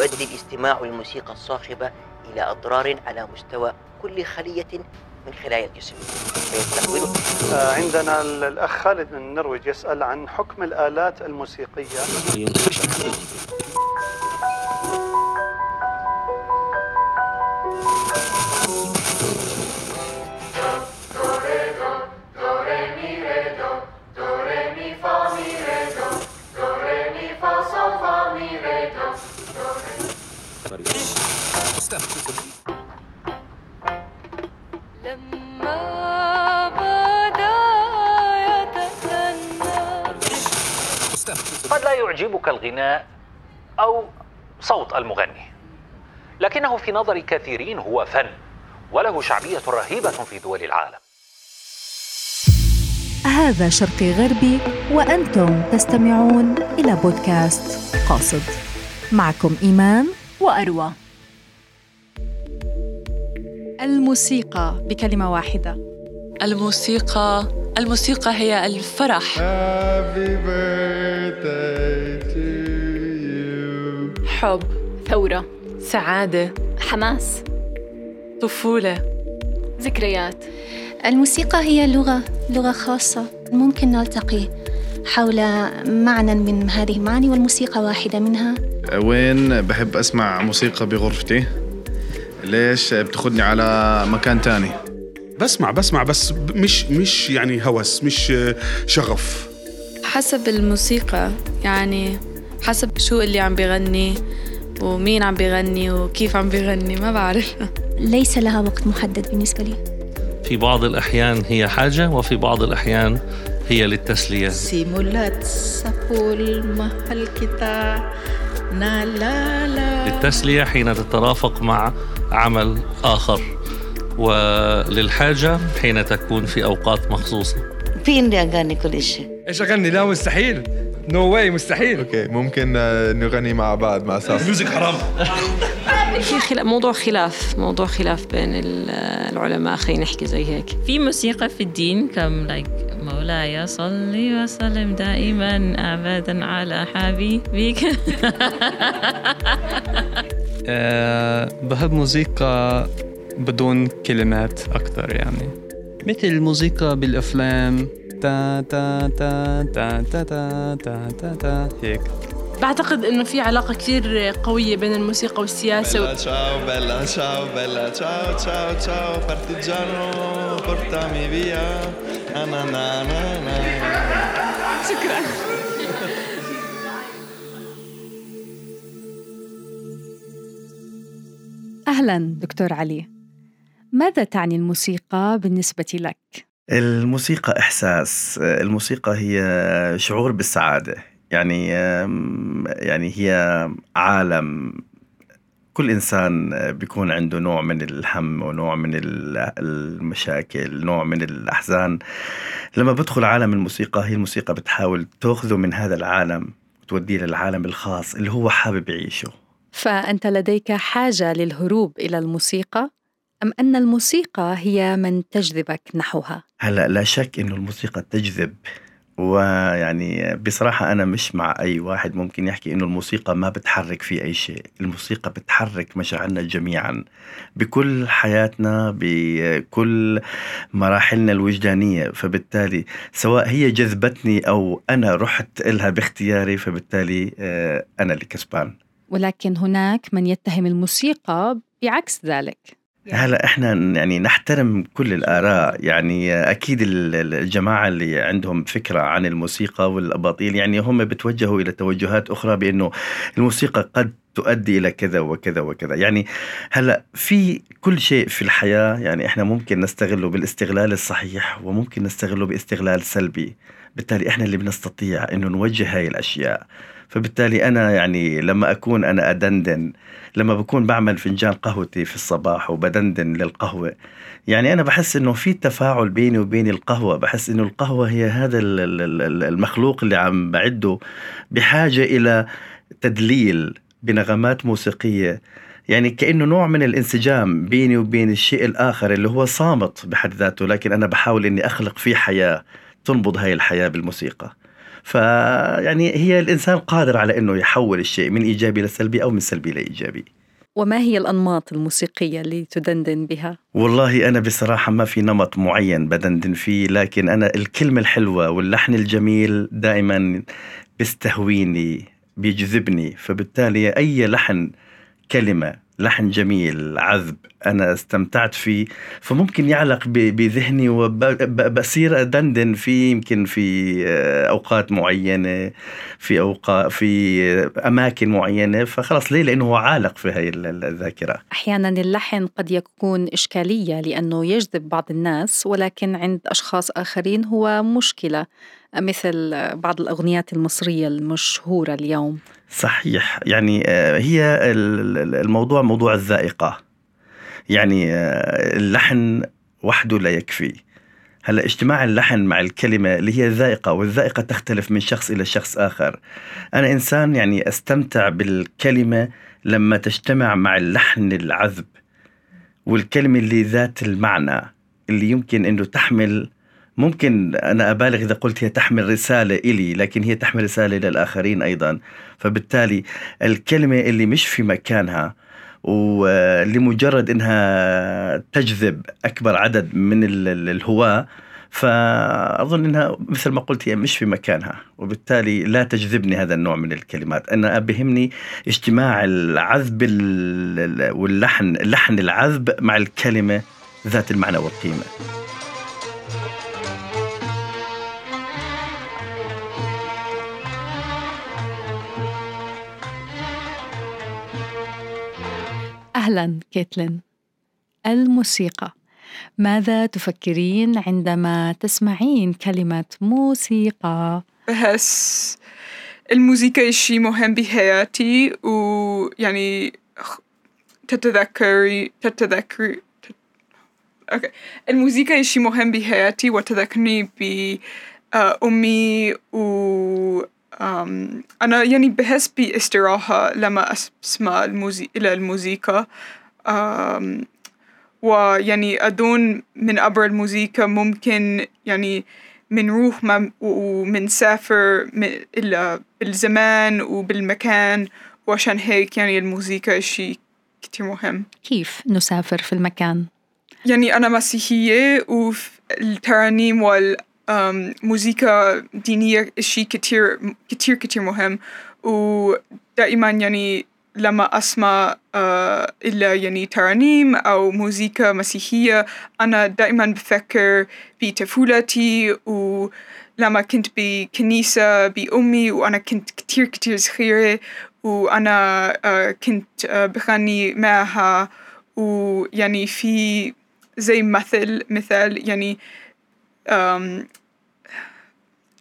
يؤدي الاستماع للموسيقى الصاخبة إلى أضرار على مستوى كل خلية من خلايا الجسم. آه، عندنا ال- الأخ خالد من النرويج يسأل عن حكم الآلات الموسيقية. لما بدا قد لا يعجبك الغناء أو صوت المغني لكنه في نظر كثيرين هو فن وله شعبية رهيبة في دول العالم. هذا شرقي غربي وأنتم تستمعون إلى بودكاست قاصد. معكم إيمان وأروى. الموسيقى بكلمة واحدة. الموسيقى الموسيقى هي الفرح. حب ثورة سعادة حماس طفولة. ذكريات. الموسيقى هي لغة لغة خاصة ممكن نلتقي حول معنى من هذه المعاني والموسيقى واحدة منها. وين بحب أسمع موسيقى بغرفتي؟ ليش بتاخدني على مكان تاني؟ بسمع بسمع بس مش مش يعني هوس مش شغف. حسب الموسيقى يعني حسب شو اللي عم بيغني ومين عم بيغني وكيف عم بيغني ما بعرف. ليس لها وقت محدد بالنسبة لي. في بعض الأحيان هي حاجة وفي بعض الأحيان هي للتسلية. naalala للتسلية حين تترافق مع عمل آخر. وللحاجة حين تكون في أوقات مخصوصة. في عندي أغاني كل شيء إيش أغني؟ لا مستحيل. no way مستحيل. okay ممكن آه، نغني مع بعض مع ساس. music حرام. في خلاف موضوع خلاف موضوع خلاف بين ال- العلماء خلينا نحكي زي هيك. في موسيقى في الدين كم؟ لايك مولاي صلي وسلم دائما ابدا على حبيبك أه بحب موسيقى بدون كلمات أكتر يعني. مثل الموسيقى بالأفلام. تا تا تا تا تا تا تا تا تا هيك. بعتقد إنه في علاقة كثير قوية بين الموسيقى والسياسة و... ciao bella ciao bella ciao ciao ciao partigiano portami via na na na na na شكرا. أهلا دكتور علي. ماذا تعني الموسيقى بالنسبة لك؟ الموسيقى إحساس. الموسيقى هي شعور بالسعادة. يعني يعني هي عالم. كل إنسان بيكون عنده نوع من الهم ونوع من ال- المشاكل نوع من الأحزان. لما بدخل عالم الموسيقى هي الموسيقى بتحاول تأخذه من هذا العالم وتوديه للعالم الخاص اللي هو حابب يعيشه. فأنت لديك حاجة للهروب إلى الموسيقى أم أن الموسيقى هي من تجذبك نحوها؟ هلأ لا شك إنه الموسيقى تجذب ويعني بصراحة أنا مش مع أي واحد ممكن يحكي إنه الموسيقى ما بتحرك في أي شيء الموسيقى بتحرك مشاعرنا جميعا بكل حياتنا بكل مراحلنا الوجدانية فبالتالي سواء هي جذبتني أو أنا رحت إلها باختياري فبالتالي آه، أنا اللي كسبان ولكن هناك من يتهم الموسيقى بعكس ذلك. هلا إحنا يعني نحترم كل الآراء. يعني أكيد ال- ال- الجماعة اللي عندهم فكرة عن الموسيقى والأباطيل يعني هم بتوجهوا إلى توجهات أخرى بأنه الموسيقى قد تؤدي إلى كذا وكذا وكذا. يعني هلا في كل شيء في الحياة يعني إحنا ممكن نستغله بالاستغلال الصحيح وممكن نستغله باستغلال سلبي. بالتالي إحنا اللي بنستطيع إنه نوجه هاي الأشياء. فبالتالي أنا يعني لما أكون أنا أدندن لما بكون بعمل فنجان قهوتي في الصباح وبدندن للقهوة يعني أنا بحس إنه في تفاعل بيني وبين القهوة بحس إنه القهوة هي هذا ال- ال- ال- المخلوق اللي عم بعده بحاجة إلى تدليل بنغمات موسيقية. يعني كأنه نوع من الانسجام بيني وبين الشيء الآخر اللي هو صامت بحد ذاته لكن أنا بحاول إني أخلق فيه حياة تنبض هاي الحياة بالموسيقى. فيعني هي الإنسان قادر على أنه يحول الشيء من إيجابي لسلبي أو من سلبي لإيجابي وما هي الأنماط الموسيقية اللي تدندن بها؟ والله أنا بصراحة ما في نمط معين بدندن فيه لكن أنا الكلمة الحلوة واللحن الجميل دائما بيستهويني بيجذبني فبالتالي أي لحن كلمة لحن جميل عذب أنا استمتعت فيه. فممكن يعلق بذهني وبصير أدندن فيه يمكن في آه، أوقات معينة في أوقات في أماكن معينة. فخلص ليه؟ لأنه هو عالق في هاي ال- ال- الذاكرة. أحيانا اللحن قد يكون إشكالية لأنه يجذب بعض الناس ولكن عند أشخاص آخرين هو مشكلة مثل بعض الأغنيات المصرية المشهورة اليوم. صحيح. يعني آه، هي ال- ال- الموضوع موضوع الذائقة. يعني آه، اللحن وحده لا يكفي. هلا اجتماع اللحن مع الكلمة اللي هي الذائقة والذائقة تختلف من شخص إلى شخص آخر. أنا إنسان يعني أستمتع بالكلمة لما تجتمع مع اللحن العذب والكلمة اللي ذات المعنى اللي يمكن أنه تحمل ممكن أنا أبالغ إذا قلت هي تحمل رسالة إلي لكن هي تحمل رسالة للآخرين أيضا. فبالتالي الكلمة اللي مش في مكانها ولمجرد إنها تجذب أكبر عدد من ال- ال- الهواة فأظن إنها مثل ما قلت هي مش في مكانها وبالتالي لا تجذبني هذا النوع من الكلمات. أنا بهمني اجتماع العذب ال- ال- واللحن اللحن العذب مع الكلمة ذات المعنى والقيمة. أهلا كيتلين. الموسيقى. ماذا تفكرين عندما تسمعين كلمة موسيقى؟ بحس الموسيقى شيء مهم بحياتي ويعني تتذكري تتذكري تت... أوكي. الموسيقى شيء مهم بحياتي وتذكرني بأمي و أنا يعني بحس باستراحة لما أسمع الموزي... إلى الموسيقى. ويعني أظن من عبر الموسيقى ممكن يعني منروح ما ومنسافر إلى بالزمان وبالمكان. وعشان هيك يعني الموسيقى شيء كتير مهم. كيف نسافر في المكان؟ يعني أنا مسيحية والترانيم والموسيقى دينية شيء كتير كتير كتير مهم ودائما يعني لما أسمع إلا يعني ترانيم أو موسيقى مسيحية أنا دائما بفكر بطفولتي ولما كنت بكنيسة بأمي وأنا كنت كتير كتير صغيرة وأنا كنت بغني معها ويعني في زي مثل مثال يعني آم،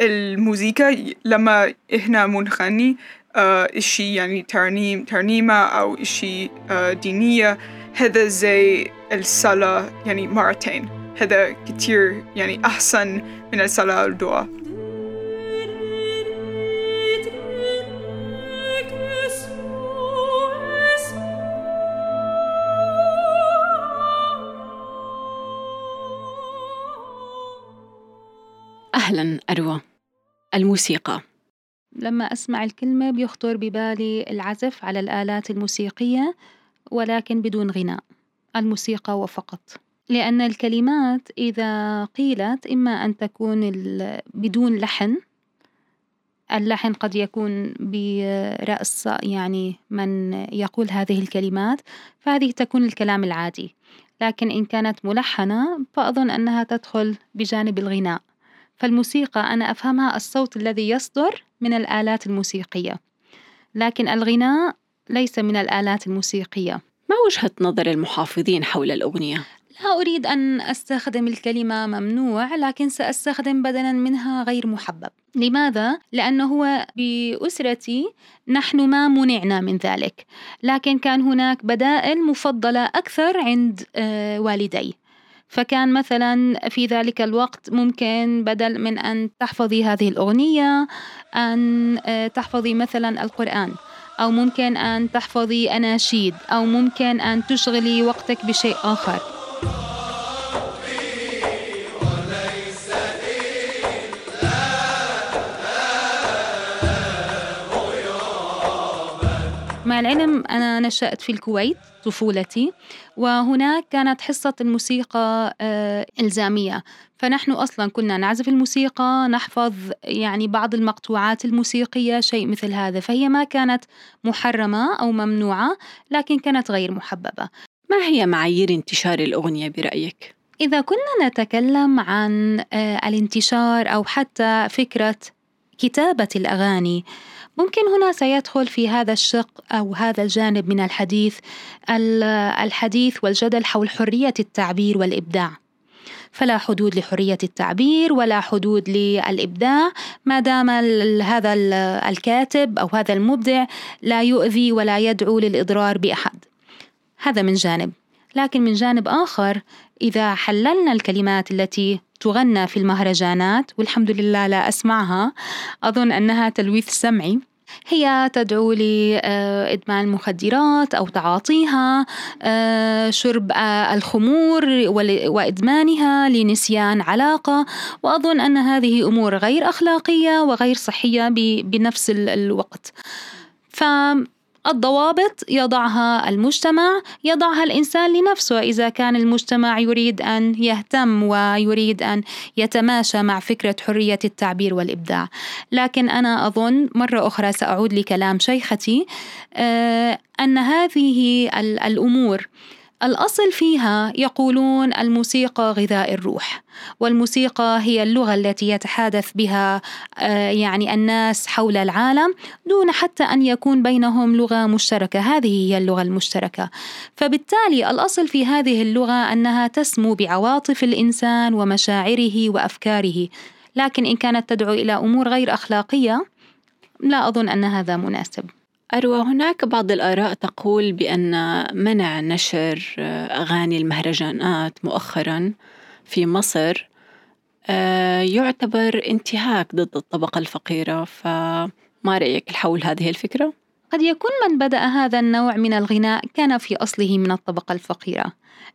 الموسيقى لما إحنا منغني آه، إشي يعني ترنيم ترنيمة أو إشي آه، دينية هذا زي الصلاة يعني مرتين. هذا كتير يعني أحسن من الصلاة والدعاء. أهلا أروى. الموسيقى. لما أسمع الكلمة بيخطر ببالي العزف على الآلات الموسيقية ولكن بدون غناء. الموسيقى وفقط. لأن الكلمات إذا قيلت إما أن تكون بدون لحن اللحن قد يكون برأس يعني من يقول هذه الكلمات فهذه تكون الكلام العادي. لكن إن كانت ملحنة فأظن أنها تدخل بجانب الغناء. فالموسيقى أنا أفهمها الصوت الذي يصدر من الآلات الموسيقية. لكن الغناء ليس من الآلات الموسيقية. ما وجهة نظر المحافظين حول الأغنية؟ لا أريد أن أستخدم الكلمة ممنوع لكن سأستخدم بدلا منها غير محبب. لماذا؟ لأنه هو بأسرتي نحن ما منعنا من ذلك. لكن كان هناك بدائل مفضلة أكثر عند آه، والدي. فكان مثلا في ذلك الوقت ممكن بدل من أن تحفظي هذه الأغنية أن آه، تحفظي مثلا القرآن أو ممكن أن تحفظي أناشيد أو ممكن أن تشغلي وقتك بشيء آخر. مع العلم أنا نشأت في الكويت طفولتي وهناك كانت حصة الموسيقى آه، إلزامية. فنحن أصلا كنا نعزف الموسيقى نحفظ يعني بعض المقطوعات الموسيقية شيء مثل هذا. فهي ما كانت محرمة أو ممنوعة لكن كانت غير محببة. ما هي معايير انتشار الأغنية برأيك؟ إذا كنا نتكلم عن آه، الانتشار أو حتى فكرة كتابة الأغاني ممكن هنا سيدخل في هذا الشق أو هذا الجانب من الحديث الحديث والجدل حول حرية التعبير والإبداع. فلا حدود لحرية التعبير ولا حدود للإبداع ما دام هذا الكاتب أو هذا المبدع لا يؤذي ولا يدعو للإضرار بأحد. هذا من جانب. لكن من جانب آخر إذا حللنا الكلمات التي تغنى في المهرجانات والحمد لله لا أسمعها. أظن أنها تلويث سمعي. هي تدعو لإدمان المخدرات أو تعاطيها آه، شرب آه، الخمور وإدمانها لنسيان علاقة. وأظن أن هذه أمور غير أخلاقية وغير صحية بنفس الوقت. ف الضوابط يضعها المجتمع يضعها الإنسان لنفسه إذا كان المجتمع يريد أن يهتم ويريد أن يتماشى مع فكرة حرية التعبير والإبداع. لكن أنا أظن مرة أخرى سأعود لكلام شيختي آه، أن هذه الأمور الأصل فيها يقولون الموسيقى غذاء الروح والموسيقى هي اللغة التي يتحادث بها آه، يعني الناس حول العالم دون حتى أن يكون بينهم لغة مشتركة. هذه هي اللغة المشتركة. فبالتالي الأصل في هذه اللغة أنها تسمو بعواطف الإنسان ومشاعره وأفكاره. لكن إن كانت تدعو إلى أمور غير أخلاقية لا أظن أن هذا مناسب. أروى هناك بعض الآراء تقول بأن منع نشر أغاني المهرجانات مؤخرا في مصر آه، يعتبر انتهاك ضد الطبقة الفقيرة فما رأيك حول هذه الفكرة؟ قد يكون من بدأ هذا النوع من الغناء كان في أصله من الطبقة الفقيرة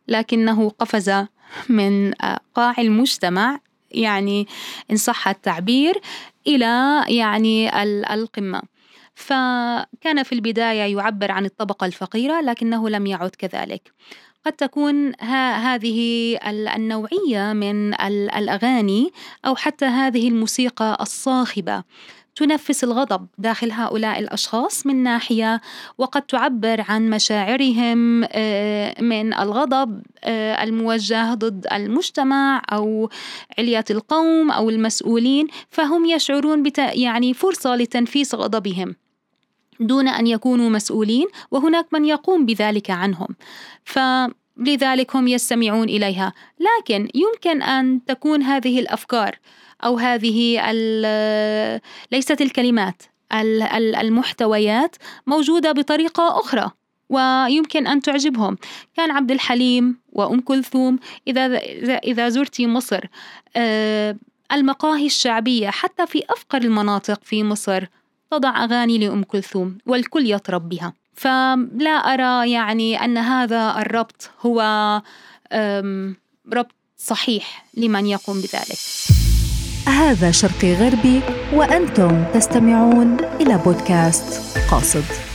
لكنه قفز من قاع المجتمع يعني إن صح التعبير إلى يعني القمة فكان في البداية يعبر عن الطبقة الفقيرة لكنه لم يعد كذلك. قد تكون هذه النوعية من الأغاني أو حتى هذه الموسيقى الصاخبة. تنفس الغضب داخل هؤلاء الأشخاص من ناحية وقد تعبر عن مشاعرهم آه، من الغضب آه، الموجه ضد المجتمع أو علية القوم أو المسؤولين فهم يشعرون بت يعني فرصة لتنفيس غضبهم دون أن يكونوا مسؤولين وهناك من يقوم بذلك عنهم. فلذلك هم يستمعون إليها. لكن يمكن أن تكون هذه الأفكار أو هذه ليست الكلمات المحتويات موجودة بطريقة أخرى ويمكن أن تعجبهم. كان عبد الحليم وأم كلثوم إذا إذا زرتي مصر آه، المقاهي الشعبية حتى في أفقر المناطق في مصر تضع أغاني لأم كلثوم والكل يطرب بها. فلا أرى يعني أن هذا الربط هو ربط صحيح لمن يقوم بذلك. هذا شرقي غربي وأنتم تستمعون إلى بودكاست قاصد.